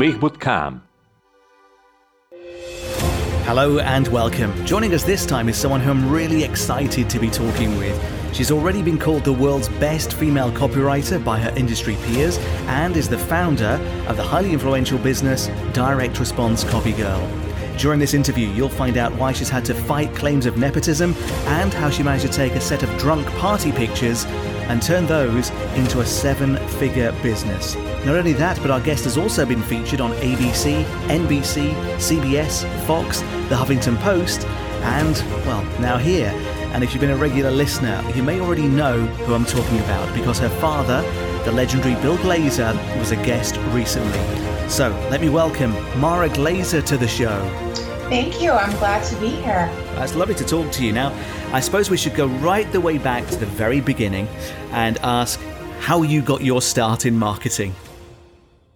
Behbud Hello and welcome. Joining us this time is someone who I'm really excited to be talking with. She's already been called the world's best female copywriter by her industry peers and is the founder of the highly influential business Direct Response Copy Girl. During this interview, you'll find out why she's had to fight claims of nepotism and how she managed to take a set of drunk party pictures and turn those into a seven figure business. Not only that, but our guest has also been featured on ABC, NBC, CBS, Fox, The Huffington Post, and, well, now here. And if you've been a regular listener, you may already know who I'm talking about because her father, the legendary Bill Glazer, was a guest recently. So let me welcome Mara Glazer to the show. Thank you. I'm glad to be here. It's lovely to talk to you. Now, I suppose we should go right the way back to the very beginning and ask how you got your start in marketing.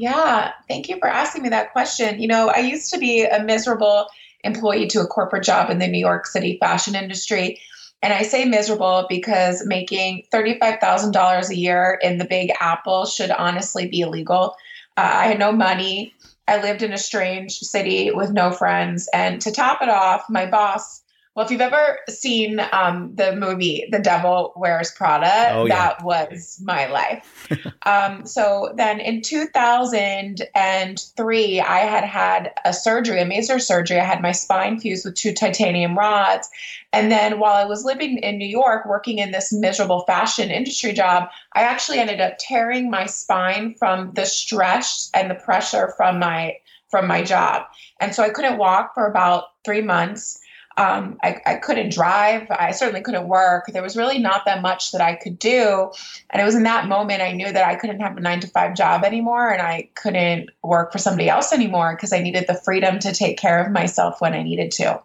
Yeah, thank you for asking me that question. You know, I used to be a miserable employee to a corporate job in the New York City fashion industry. And I say miserable because making $35,000 a year in the Big Apple should honestly be illegal. Uh, I had no money. I lived in a strange city with no friends. And to top it off, my boss, well, if you've ever seen um, the movie The Devil Wears Prada, Oh, yeah. that was my life. um, so then in 2003, I had had a surgery, a major surgery. I had my spine fused with two titanium rods. And then while I was living in New York, working in this miserable fashion industry job, I actually ended up tearing my spine from the stress and the pressure from my from my job. And so I couldn't walk for about three months. Um, I, I couldn't drive. I certainly couldn't work. There was really not that much that I could do. And it was in that moment I knew that I couldn't have a nine to five job anymore and I couldn't work for somebody else anymore because I needed the freedom to take care of myself when I needed to.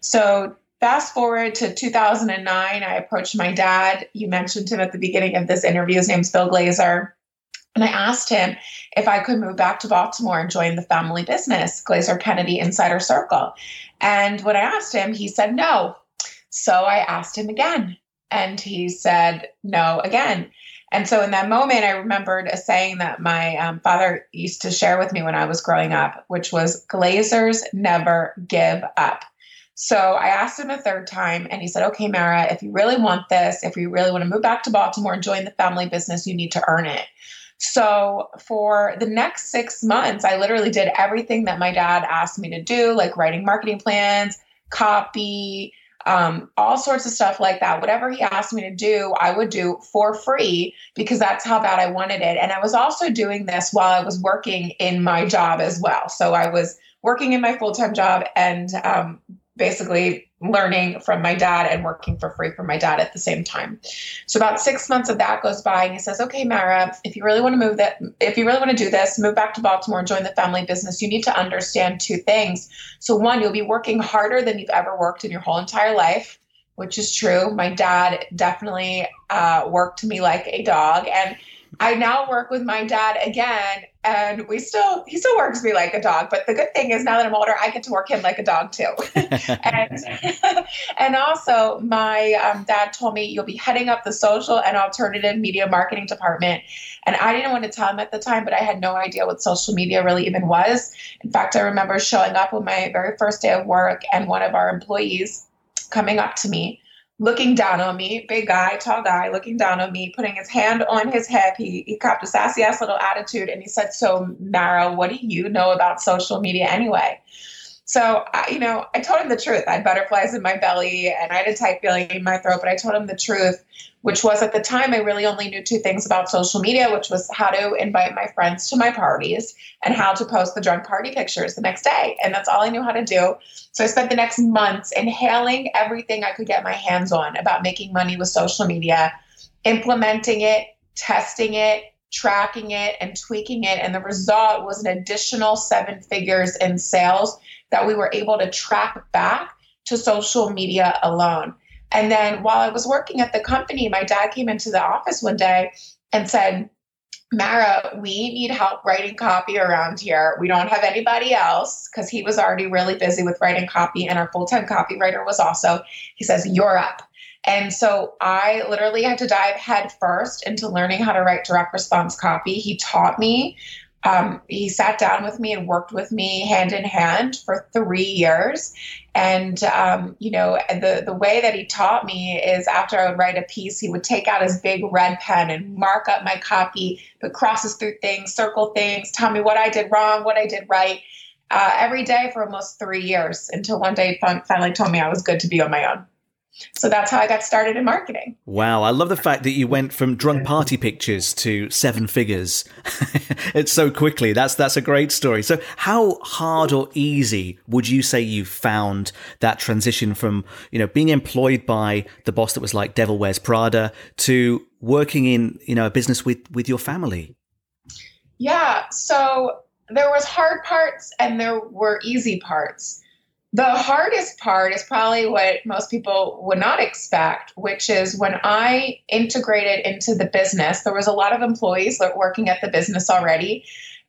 So fast forward to 2009, I approached my dad. You mentioned him at the beginning of this interview. His name's Bill Glazer. And I asked him if I could move back to Baltimore and join the family business, Glazer Kennedy Insider Circle. And when I asked him, he said no. So I asked him again, and he said no again. And so in that moment, I remembered a saying that my um, father used to share with me when I was growing up, which was Glazers never give up. So I asked him a third time, and he said, Okay, Mara, if you really want this, if you really want to move back to Baltimore and join the family business, you need to earn it. So for the next six months, I literally did everything that my dad asked me to do, like writing marketing plans, copy, um, all sorts of stuff like that. Whatever he asked me to do, I would do for free because that's how bad I wanted it. And I was also doing this while I was working in my job as well. So I was working in my full time job and um, basically learning from my dad and working for free from my dad at the same time. So about six months of that goes by, and he says, "Okay, Mara, if you really want to move that, if you really want to do this, move back to Baltimore and join the family business. You need to understand two things. So one, you'll be working harder than you've ever worked in your whole entire life." Which is true. My dad definitely uh, worked me like a dog, and I now work with my dad again, and we still he still works me like a dog. But the good thing is now that I'm older, I get to work him like a dog too. and and also my um, dad told me you'll be heading up the social and alternative media marketing department. And I didn't want to tell him at the time, but I had no idea what social media really even was. In fact, I remember showing up on my very first day of work, and one of our employees coming up to me looking down on me, big guy, tall guy, looking down on me, putting his hand on his hip. He, he copped a sassy ass little attitude and he said, So, Mara, what do you know about social media anyway? So, I, you know, I told him the truth. I had butterflies in my belly and I had a tight feeling in my throat, but I told him the truth, which was at the time I really only knew two things about social media, which was how to invite my friends to my parties and how to post the drunk party pictures the next day. And that's all I knew how to do. So I spent the next months inhaling everything I could get my hands on about making money with social media, implementing it, testing it, tracking it, and tweaking it. And the result was an additional seven figures in sales that we were able to track back to social media alone. And then while I was working at the company, my dad came into the office one day and said, Mara, we need help writing copy around here. We don't have anybody else because he was already really busy with writing copy, and our full time copywriter was also. He says, You're up. And so I literally had to dive head first into learning how to write direct response copy. He taught me um, he sat down with me and worked with me hand in hand for three years. And um, you know, the the way that he taught me is after I would write a piece, he would take out his big red pen and mark up my copy, put crosses through things, circle things, tell me what I did wrong, what I did right. Uh, every day for almost three years until one day finally told me I was good to be on my own. So that's how I got started in marketing. Wow. I love the fact that you went from drunk party pictures to seven figures. it's so quickly. That's that's a great story. So how hard or easy would you say you found that transition from, you know, being employed by the boss that was like Devil Wears Prada to working in, you know, a business with with your family? Yeah. So there was hard parts and there were easy parts. The hardest part is probably what most people would not expect, which is when I integrated into the business, there was a lot of employees that working at the business already.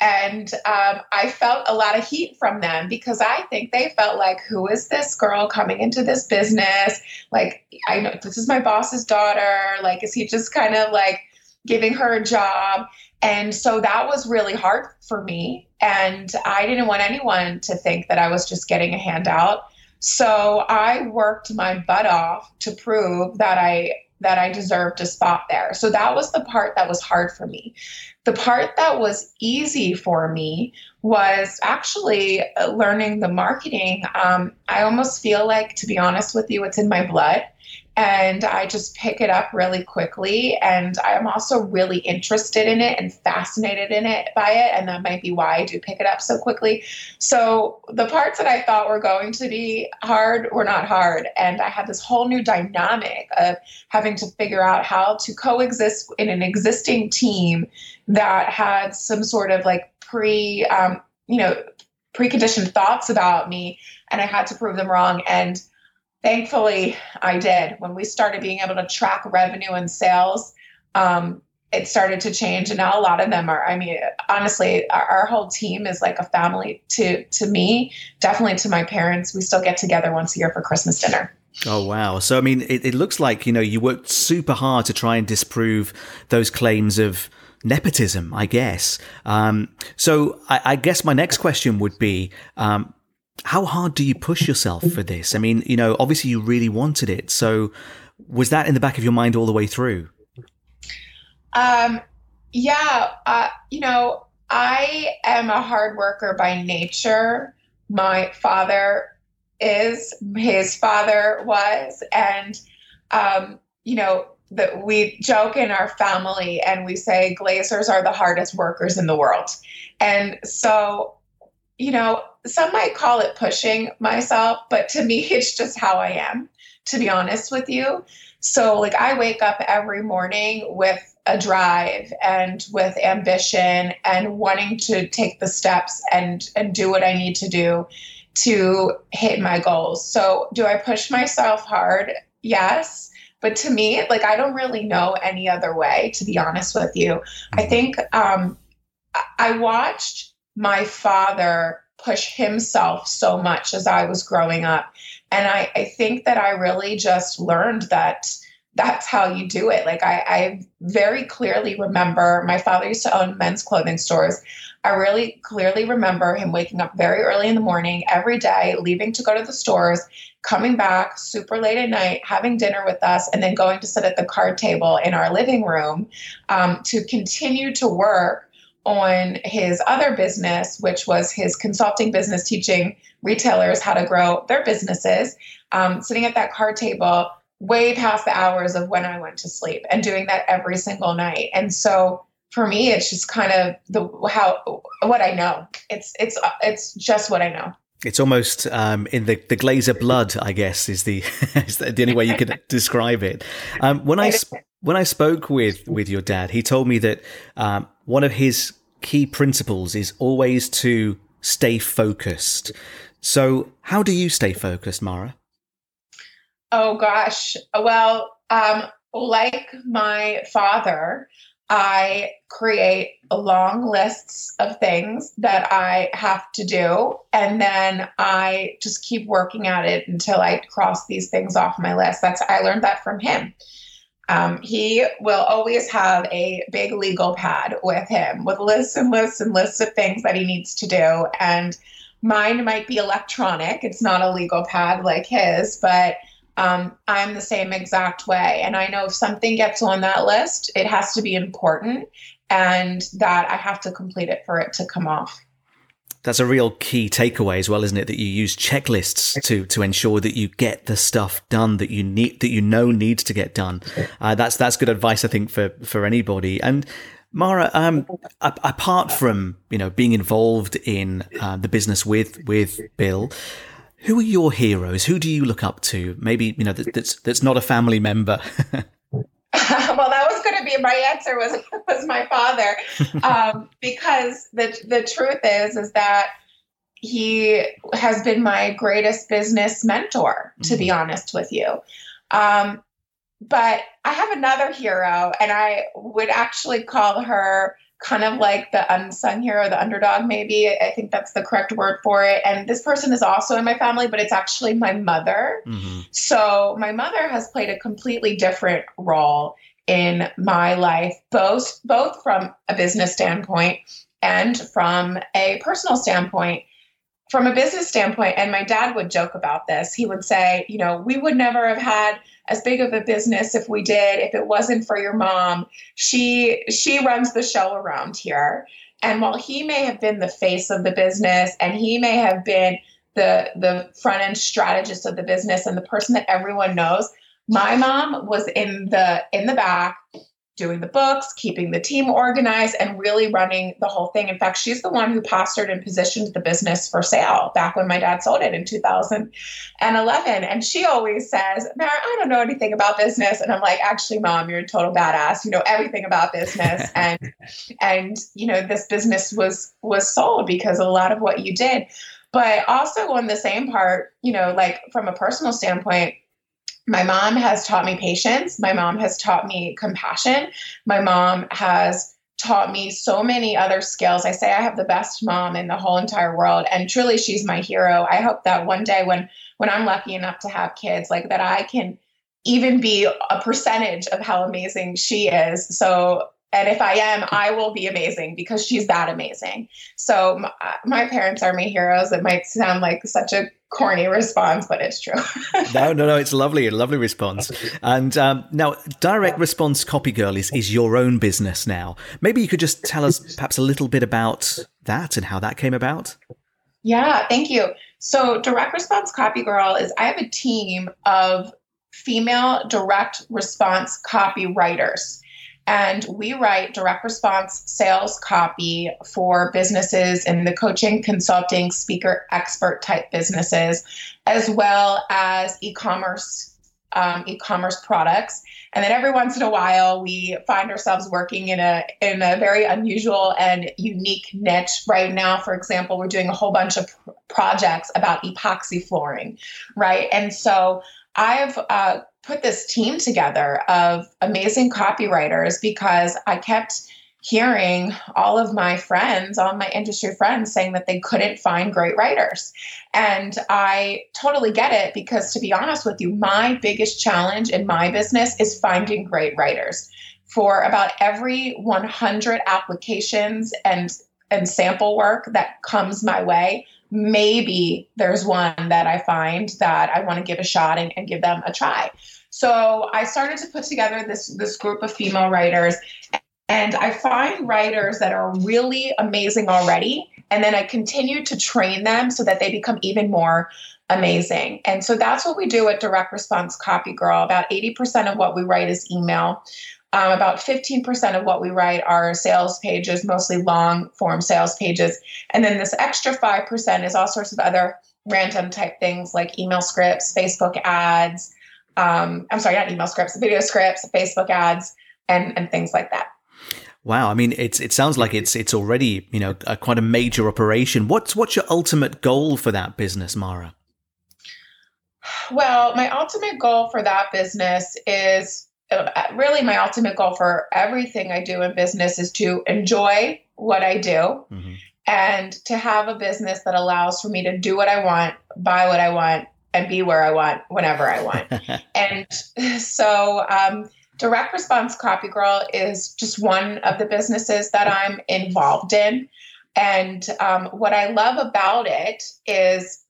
And um, I felt a lot of heat from them because I think they felt like, who is this girl coming into this business? Like, I know this is my boss's daughter. Like, is he just kind of like giving her a job? And so that was really hard for me. And I didn't want anyone to think that I was just getting a handout. So I worked my butt off to prove that I that I deserved a spot there. So that was the part that was hard for me. The part that was easy for me was actually uh, learning the marketing. Um, I almost feel like, to be honest with you, it's in my blood and I just pick it up really quickly. And I'm also really interested in it and fascinated in it by it, and that might be why I do pick it up so quickly. So the parts that I thought were going to be hard were not hard, and I had this whole new dynamic of having to figure out how to coexist in an existing team that had some sort of like pre, um, you know, preconditioned thoughts about me, and I had to prove them wrong and thankfully i did when we started being able to track revenue and sales um, it started to change and now a lot of them are i mean honestly our, our, whole team is like a family to to me definitely to my parents we still get together once a year for christmas dinner Oh wow! So I mean, it, it looks like you know you worked super hard to try and disprove those claims of nepotism, I guess. Um, so I, I, guess my next question would be, um, how hard do you push yourself for this? I mean, you know, obviously you really wanted it. So was that in the back of your mind all the way through? Um, yeah, uh, you know, I am a hard worker by nature. My father is, his father was, and um, you know, that we joke in our family and we say glazers are the hardest workers in the world. And so, you know, some might call it pushing myself, but to me, it's just how I am, to be honest with you. So, like, I wake up every morning with a drive and with ambition and wanting to take the steps and and do what I need to do to hit my goals. So, do I push myself hard? Yes. But to me, like, I don't really know any other way, to be honest with you. I mm-hmm. think um, I watched my father push himself so much as I was growing up. And I, I think that I really just learned that that's how you do it. Like I, I very clearly remember my father used to own men's clothing stores. I really clearly remember him waking up very early in the morning every day, leaving to go to the stores, coming back super late at night, having dinner with us, and then going to sit at the card table in our living room um, to continue to work on his other business, which was his consulting business, teaching retailers how to grow their businesses, um, sitting at that card table way past the hours of when I went to sleep and doing that every single night. And so for me, it's just kind of the how what I know. It's it's it's just what I know. It's almost um, in the, the glazer blood, I guess, is the is the only way you could describe it. Um, when I when I spoke with with your dad, he told me that um, one of his key principles is always to stay focused. So, how do you stay focused, Mara? Oh gosh. Well, um, like my father, I create long lists of things that I have to do, and then I just keep working at it until I cross these things off my list. That's I learned that from him. Um, he will always have a big legal pad with him with lists and lists and lists of things that he needs to do. And mine might be electronic, it's not a legal pad like his, but um, I'm the same exact way. And I know if something gets on that list, it has to be important and that I have to complete it for it to come off. That's a real key takeaway as well, isn't it? That you use checklists to to ensure that you get the stuff done that you need that you know needs to get done. Uh, that's that's good advice, I think, for for anybody. And Mara, um, apart from you know being involved in uh, the business with with Bill, who are your heroes? Who do you look up to? Maybe you know that, that's that's not a family member. well, that was going to be my answer was was my father, um, because the the truth is is that he has been my greatest business mentor. To mm-hmm. be honest with you, um, but I have another hero, and I would actually call her kind of like the unsung hero, the underdog, maybe. I think that's the correct word for it. And this person is also in my family, but it's actually my mother. Mm-hmm. So my mother has played a completely different role in my life, both both from a business standpoint and from a personal standpoint. From a business standpoint, and my dad would joke about this. He would say, you know, we would never have had as big of a business if we did if it wasn't for your mom she she runs the show around here and while he may have been the face of the business and he may have been the the front end strategist of the business and the person that everyone knows my mom was in the in the back doing the books, keeping the team organized, and really running the whole thing. In fact, she's the one who postured and positioned the business for sale back when my dad sold it in 2011. And she always says, Mara, I don't know anything about business. And I'm like, actually, mom, you're a total badass. You know everything about business. and and you know, this business was was sold because a lot of what you did. But also on the same part, you know, like from a personal standpoint, my mom has taught me patience. My mom has taught me compassion. My mom has taught me so many other skills. I say I have the best mom in the whole entire world and truly she's my hero. I hope that one day when when I'm lucky enough to have kids like that I can even be a percentage of how amazing she is. So and if I am, I will be amazing because she's that amazing. So my, my parents are my heroes. It might sound like such a corny response, but it's true. no, no, no. It's lovely, a lovely response. And um, now, direct response copy girl is is your own business now. Maybe you could just tell us perhaps a little bit about that and how that came about. Yeah, thank you. So, direct response copy girl is I have a team of female direct response copywriters. And we write direct response sales copy for businesses in the coaching, consulting, speaker, expert type businesses, as well as e-commerce um, e-commerce products. And then every once in a while, we find ourselves working in a in a very unusual and unique niche. Right now, for example, we're doing a whole bunch of pr- projects about epoxy flooring, right? And so I've uh, put this team together of amazing copywriters because I kept hearing all of my friends, all my industry friends saying that they couldn't find great writers. And I totally get it because, to be honest with you, my biggest challenge in my business is finding great writers. For about every 100 applications and and sample work that comes my way, maybe there's one that I find that I want to give a shot and, and give them a try. So I started to put together this this group of female writers and I find writers that are really amazing already and then I continue to train them so that they become even more amazing. And so that's what we do at Direct Response Copy Girl. About 80% of what we write is email. Um, about 15% of what we write are sales pages, mostly long form sales pages. And then this extra 5% is all sorts of other random type things like email scripts, Facebook ads. Um, I'm sorry, not email scripts, video scripts, Facebook ads, and, and things like that. Wow, I mean, it's it sounds like it's it's already you know a, quite a major operation. What's what's your ultimate goal for that business, Mara? Well, my ultimate goal for that business is uh, really my ultimate goal for everything I do in business is to enjoy what I do mm-hmm. and to have a business that allows for me to do what I want, buy what I want, and be where I want whenever I want. and so um, Direct Response Copy Girl is just one of the businesses that I'm involved in. And um, what I love about it is,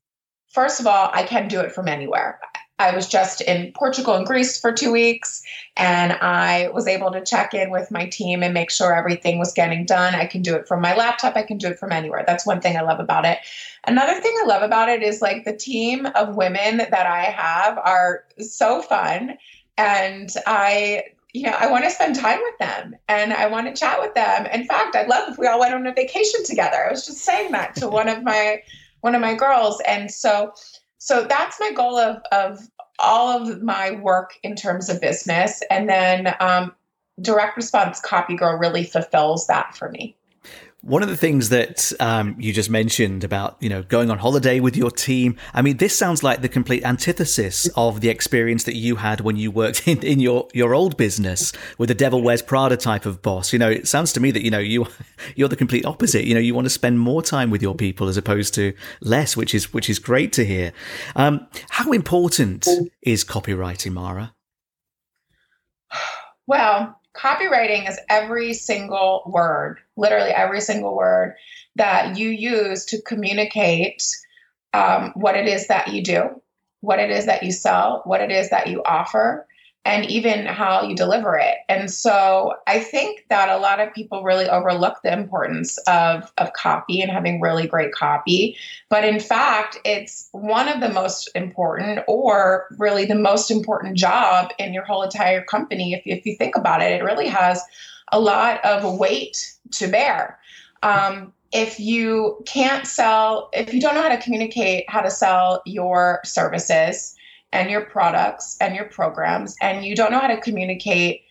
first of all, I can do it from anywhere. I was just in Portugal and Greece for two weeks, and I was able to check in with my team and make sure everything was getting done. I can do it from my laptop, I can do it from anywhere. That's one thing I love about it. Another thing I love about it is like the team of women that I have are so fun. And I you know, I want to spend time with them and I want to chat with them. In fact, I'd love if we all went on a vacation together. I was just saying that to one of my one of my girls. And so so that's my goal of of all of my work in terms of business. And then um, direct response copy girl really fulfills that for me. One of the things that um, you just mentioned about, you know, going on holiday with your team. I mean, this sounds like the complete antithesis of the experience that you had when you worked in, in your, your old business with the Devil Wears Prada type of boss. You know, it sounds to me that, you know, you, you're the complete opposite. You know, you want to spend more time with your people as opposed to less, which is, which is great to hear. Um, how important is copywriting, Mara? Well, copywriting is every single word, literally every single word that you use to communicate um, what it is that you do, what it is that you sell, what it is that you offer, and even how you deliver it. And so I think that a lot of people really overlook the importance of, of copy and having really great copy. But in fact, it's one of the most important, or really the most important job in your whole entire company. If, if you think about it, it really has a lot of weight to bear. Um, if you can't sell, if you don't know how to communicate how to sell your services, and your products and your programs and you don't know how to communicate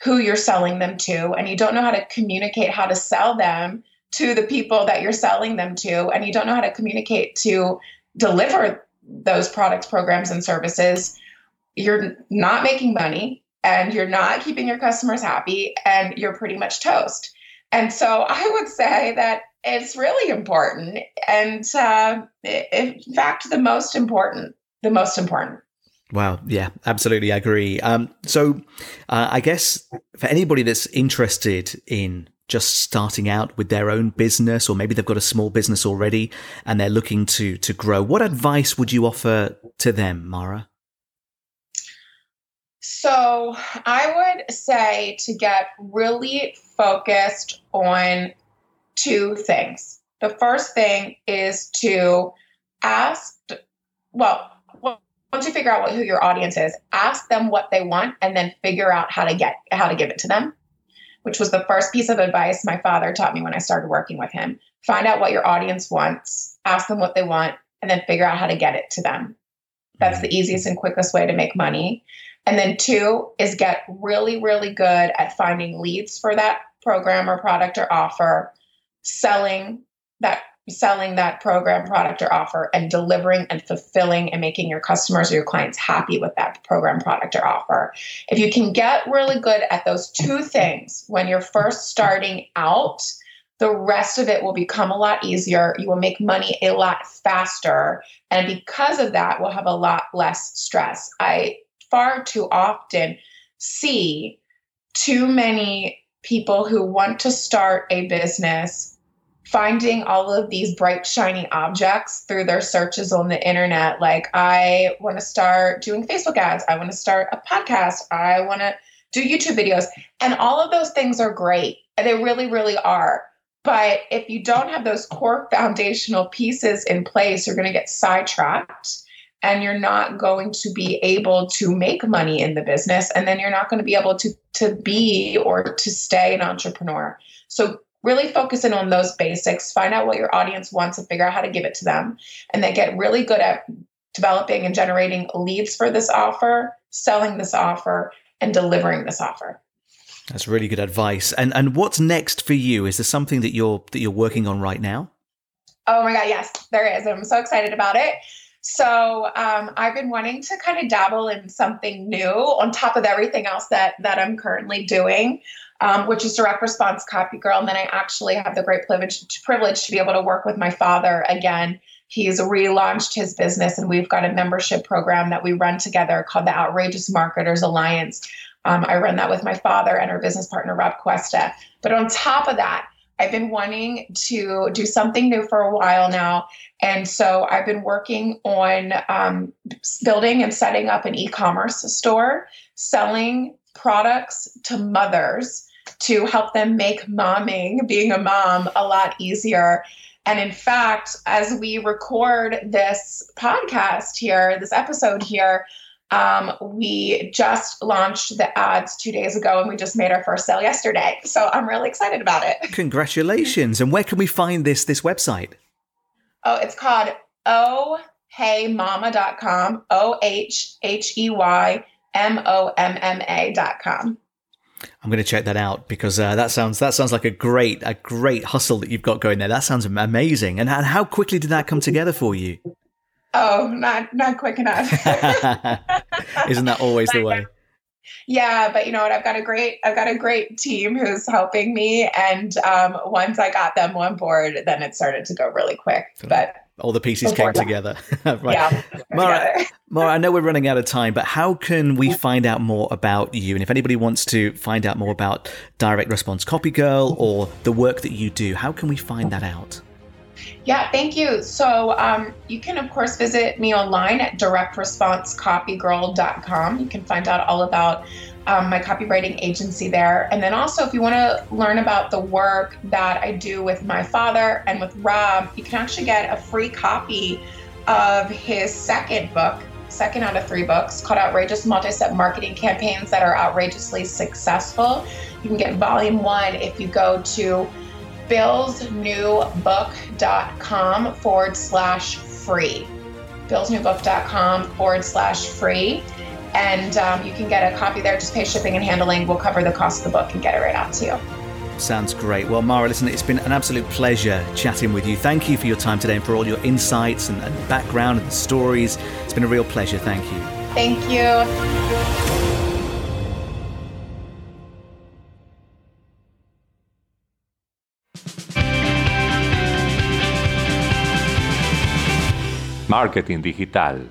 who you're selling them to and you don't know how to communicate how to sell them to the people that you're selling them to and you don't know how to communicate to deliver those products programs and services you're not making money and you're not keeping your customers happy and you're pretty much toast. And so i would say that it's really important and uh, in fact the most important the most important Wow. Yeah, absolutely. I agree. Um, so uh, I guess for anybody that's interested in just starting out with their own business, or maybe they've got a small business already and they're looking to, to grow, what advice would you offer to them, Mara? So I would say to get really focused on two things. The first thing is to ask, well, once you figure out what, who your audience is, ask them what they want and then figure out how to get how to give it to them. Which was the first piece of advice my father taught me when I started working with him. Find out what your audience wants, ask them what they want, and then figure out how to get it to them. That's the easiest and quickest way to make money. And then two is get really, really good at finding leads for that program or product or offer, selling that selling that program, product, or offer and delivering and fulfilling and making your customers or your clients happy with that program, product, or offer. If you can get really good at those two things when you're first starting out, the rest of it will become a lot easier. You will make money a lot faster. And because of that, we'll have a lot less stress. I far too often see too many people who want to start a business finding all of these bright, shiny objects through their searches on the internet. Like, I want to start doing Facebook ads. I want to start a podcast. I want to do YouTube videos. And all of those things are great. They really, really are. But if you don't have those core foundational pieces in place, you're going to get sidetracked and you're not going to be able to make money in the business. And then you're not going to be able to, to be or to stay an entrepreneur. So really focus in on those basics, find out what your audience wants and figure out how to give it to them. And then get really good at developing and generating leads for this offer, selling this offer, and delivering this offer. That's really good advice. And and what's next for you? Is there something that you're that you're working on right now? Oh my god, yes, there is. I'm so excited about it. So um, I've been wanting to kind of dabble in something new on top of everything else that that I'm currently doing um, which is direct response copy girl. And then I actually have the great privilege, privilege to be able to work with my father again. He's relaunched his business, and we've got a membership program that we run together called the Outrageous Marketers Alliance, Um, I run that with my father and our business partner, Rob Cuesta. But on top of that, I've been wanting to do something new for a while now. And so I've been working on um, building and setting up an e commerce store, selling products to mothers to help them make momming, being a mom, a lot easier. And in fact, as we record this podcast here, this episode here, um, we just launched the ads two days ago and we just made our first sale yesterday. So I'm really excited about it. Congratulations. And where can we find this this website? Oh, it's called ohheymomma.com. O H H E Y M O M M A.com. I'm going to check that out because uh, that sounds that sounds like a great a great hustle that you've got going there. That sounds amazing. And how quickly did that come together for you? Oh, not not quick enough. Isn't that always the way? Yeah, but you know what? I've got a great I've got a great team who's helping me, and um, once I got them on board, then it started to go really quick. But all the pieces came together. right. Yeah. Mara, Mara, I know we're running out of time, but how can we find out more about you? And if anybody wants to find out more about Direct Response Copy Girl or the work that you do, how can we find that out? Yeah, thank you. So um, you can, of course, visit me online at directresponsecopygirl.com. You can find out all about um, my copywriting agency there. And then also, if you want to learn about the work that I do with my father and with Rob, you can actually get a free copy of his second book, second out of three books, called Outrageous Multi Step Marketing Campaigns That Are Outrageously Successful. You can get volume one if you go to billsnewbook.com forward slash free. billsnewbook.com forward slash free. And um, you can get a copy there, just pay shipping and handling. We'll cover the cost of the book and get it right out to you. Sounds great. Well, Mara, listen, it's been an absolute pleasure chatting with you. Thank you for your time today and for all your insights and, and background and the stories. It's been a real pleasure. Thank you. Thank you. Marketing Digital